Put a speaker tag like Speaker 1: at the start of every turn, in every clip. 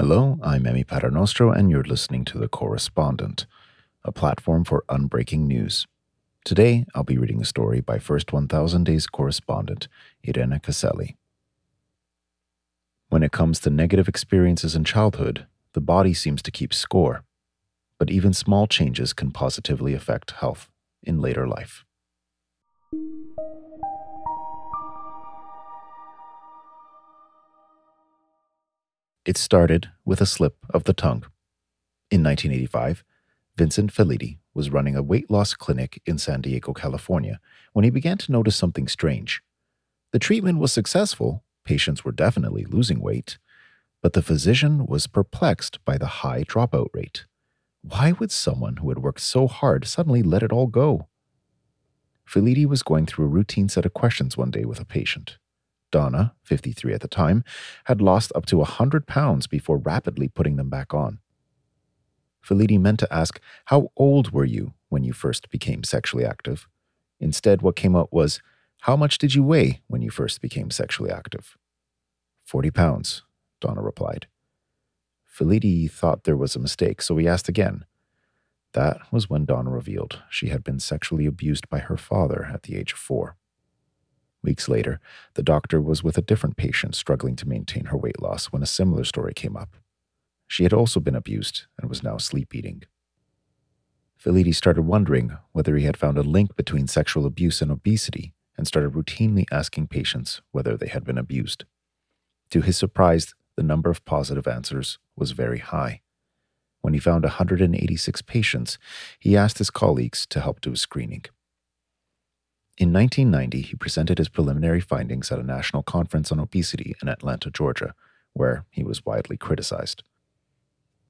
Speaker 1: Hello, I'm Emi Paternostro, and you're listening to The Correspondent, a platform for unbreaking news. Today, I'll be reading a story by First 1000 Days correspondent Irene Caselli. When it comes to negative experiences in childhood, the body seems to keep score, but even small changes can positively affect health in later life. It started with a slip of the tongue. In 1985, Vincent Felitti was running a weight loss clinic in San Diego, California, when he began to notice something strange. The treatment was successful, patients were definitely losing weight, but the physician was perplexed by the high dropout rate. Why would someone who had worked so hard suddenly let it all go? Felitti was going through a routine set of questions one day with a patient. Donna, 53 at the time, had lost up to 100 pounds before rapidly putting them back on. Felitti meant to ask, How old were you when you first became sexually active? Instead, what came out was, How much did you weigh when you first became sexually active? 40 pounds, Donna replied. Felitti thought there was a mistake, so he asked again. That was when Donna revealed she had been sexually abused by her father at the age of four. Weeks later, the doctor was with a different patient struggling to maintain her weight loss when a similar story came up. She had also been abused and was now sleep eating. Felitti started wondering whether he had found a link between sexual abuse and obesity and started routinely asking patients whether they had been abused. To his surprise, the number of positive answers was very high. When he found 186 patients, he asked his colleagues to help do a screening. In 1990, he presented his preliminary findings at a national conference on obesity in Atlanta, Georgia, where he was widely criticized.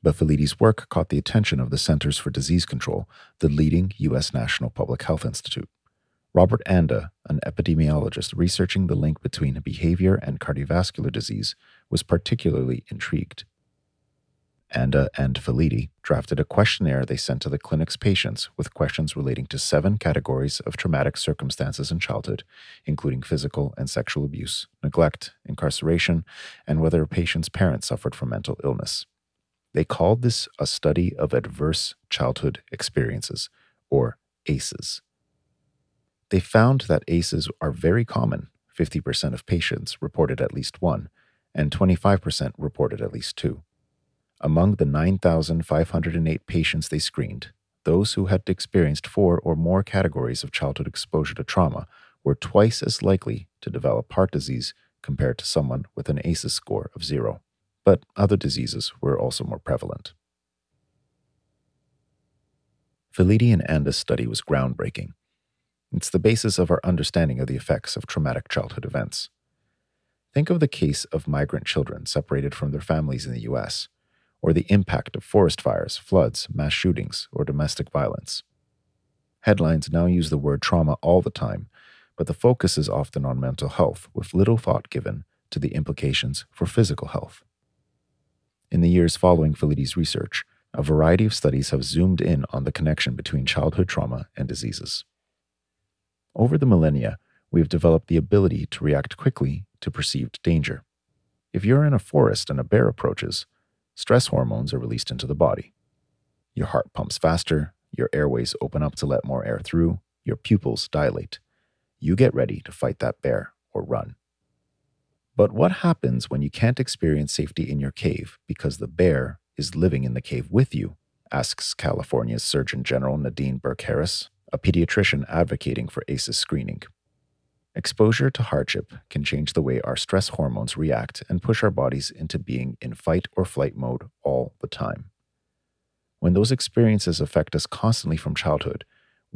Speaker 1: But Felitti's work caught the attention of the Centers for Disease Control, the leading U.S. National Public Health Institute. Robert Anda, an epidemiologist researching the link between behavior and cardiovascular disease, was particularly intrigued. Anda and uh, Felitti drafted a questionnaire they sent to the clinic's patients with questions relating to seven categories of traumatic circumstances in childhood, including physical and sexual abuse, neglect, incarceration, and whether a patient's parents suffered from mental illness. They called this a study of adverse childhood experiences, or ACEs. They found that ACEs are very common. 50% of patients reported at least one, and 25% reported at least two. Among the 9,508 patients they screened, those who had experienced four or more categories of childhood exposure to trauma were twice as likely to develop heart disease compared to someone with an ACEs score of zero. But other diseases were also more prevalent. Felitti and Anda's study was groundbreaking. It's the basis of our understanding of the effects of traumatic childhood events. Think of the case of migrant children separated from their families in the U.S or the impact of forest fires, floods, mass shootings, or domestic violence. Headlines now use the word trauma all the time, but the focus is often on mental health, with little thought given to the implications for physical health. In the years following Felitti's research, a variety of studies have zoomed in on the connection between childhood trauma and diseases. Over the millennia, we have developed the ability to react quickly to perceived danger. If you're in a forest and a bear approaches, stress hormones are released into the body. Your heart pumps faster, your airways open up to let more air through, your pupils dilate. You get ready to fight that bear or run. But what happens when you can't experience safety in your cave because the bear is living in the cave with you? asks California's Surgeon General Nadine Burke Harris, a pediatrician advocating for ACEs screening. Exposure to hardship can change the way our stress hormones react and push our bodies into being in fight or flight mode all the time. When those experiences affect us constantly from childhood,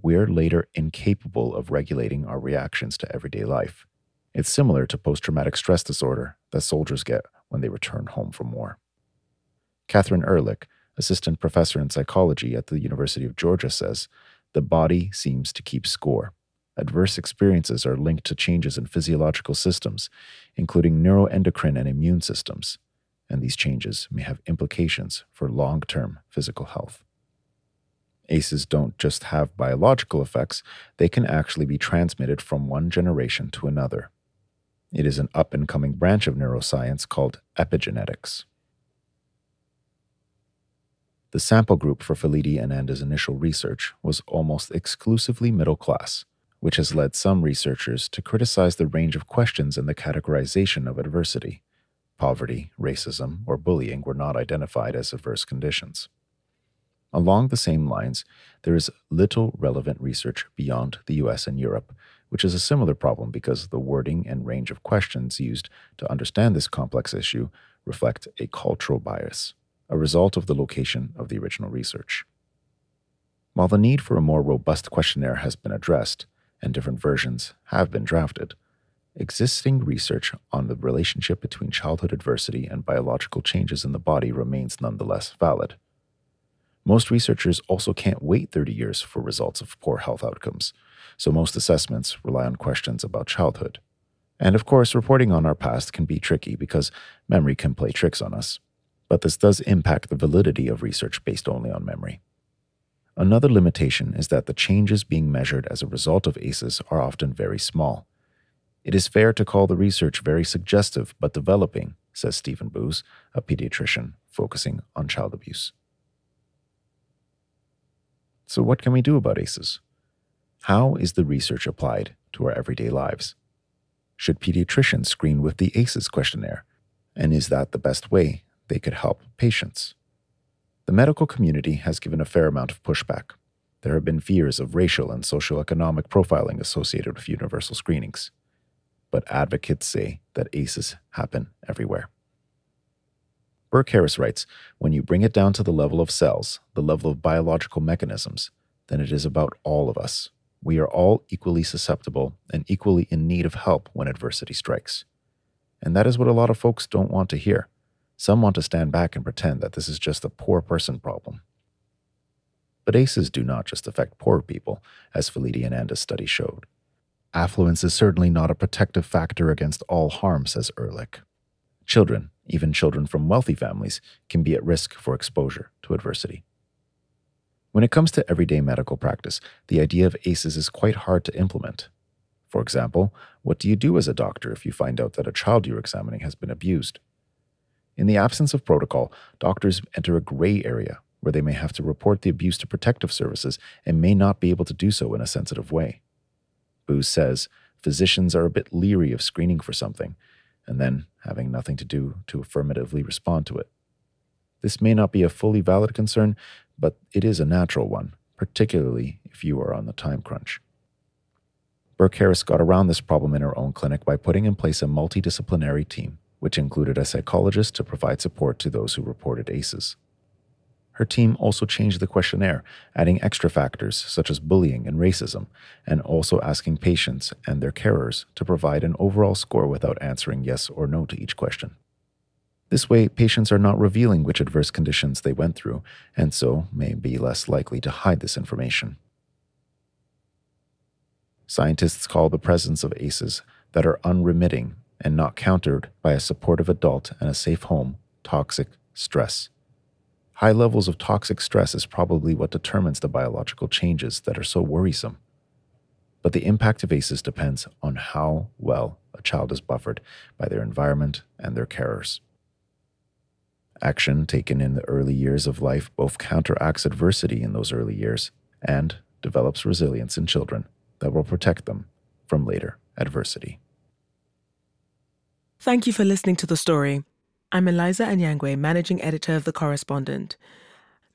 Speaker 1: we're later incapable of regulating our reactions to everyday life. It's similar to post traumatic stress disorder that soldiers get when they return home from war. Katherine Ehrlich, assistant professor in psychology at the University of Georgia, says the body seems to keep score. Adverse experiences are linked to changes in physiological systems, including neuroendocrine and immune systems, and these changes may have implications for long term physical health. ACEs don't just have biological effects, they can actually be transmitted from one generation to another. It is an up and coming branch of neuroscience called epigenetics. The sample group for Felitti and Anda's initial research was almost exclusively middle class, which has led some researchers to criticize the range of questions and the categorization of adversity. Poverty, racism, or bullying were not identified as adverse conditions. Along the same lines, there is little relevant research beyond the US and Europe, which is a similar problem because the wording and range of questions used to understand this complex issue reflect a cultural bias, a result of the location of the original research. While the need for a more robust questionnaire has been addressed, and different versions have been drafted, existing research on the relationship between childhood adversity and biological changes in the body remains nonetheless valid. Most researchers also can't wait 30 years for results of poor health outcomes, so most assessments rely on questions about childhood. And of course, reporting on our past can be tricky because memory can play tricks on us. But this does impact the validity of research based only on memory. Another limitation is that the changes being measured as a result of ACEs are often very small. It is fair to call the research very suggestive but developing, says Stephen Boos, a pediatrician focusing on child abuse. So, what can we do about ACEs? How is the research applied to our everyday lives? Should pediatricians screen with the ACEs questionnaire? And is that the best way they could help patients? The medical community has given a fair amount of pushback. There have been fears of racial and socioeconomic profiling associated with universal screenings. But advocates say that ACEs happen everywhere. Burke Harris writes When you bring it down to the level of cells, the level of biological mechanisms, then it is about all of us. We are all equally susceptible and equally in need of help when adversity strikes. And that is what a lot of folks don't want to hear. Some want to stand back and pretend that this is just a poor person problem. But ACEs do not just affect poor people, as Felitti and Anda's study showed. Affluence is certainly not a protective factor against all harm, says Ehrlich. Children, even children from wealthy families, can be at risk for exposure to adversity. When it comes to everyday medical practice, the idea of ACEs is quite hard to implement. For example, what do you do as a doctor if you find out that a child you're examining has been abused? In the absence of protocol, doctors enter a gray area where they may have to report the abuse to protective services and may not be able to do so in a sensitive way. Boos says physicians are a bit leery of screening for something and then having nothing to do to affirmatively respond to it. This may not be a fully valid concern, but it is a natural one, particularly if you are on the time crunch. Burke Harris got around this problem in her own clinic by putting in place a multidisciplinary team, which included a psychologist to provide support to those who reported ACEs. Her team also changed the questionnaire, adding extra factors such as bullying and racism, and also asking patients and their carers to provide an overall score without answering yes or no to each question. This way, patients are not revealing which adverse conditions they went through, and so may be less likely to hide this information. Scientists call the presence of ACEs that are unremitting and not countered by a supportive adult and a safe home toxic stress. High levels of toxic stress is probably what determines the biological changes that are so worrisome. But the impact of ACEs depends on how well a child is buffered by their environment and their carers. Action taken in the early years of life both counteracts adversity in those early years and develops resilience in children that will protect them from later adversity.
Speaker 2: Thank you for listening to the story. I'm Eliza Anyangwe, managing editor of The Correspondent.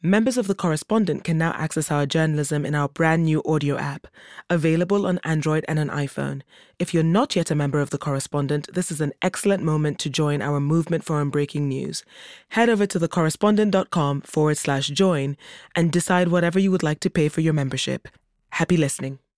Speaker 2: Members of The Correspondent can now access our journalism in our brand new audio app, available on Android and an iPhone. If you're not yet a member of The Correspondent, this is an excellent moment to join our movement for unbreaking news. Head over to thecorrespondent.com forward slash join and decide whatever you would like to pay for your membership. Happy listening.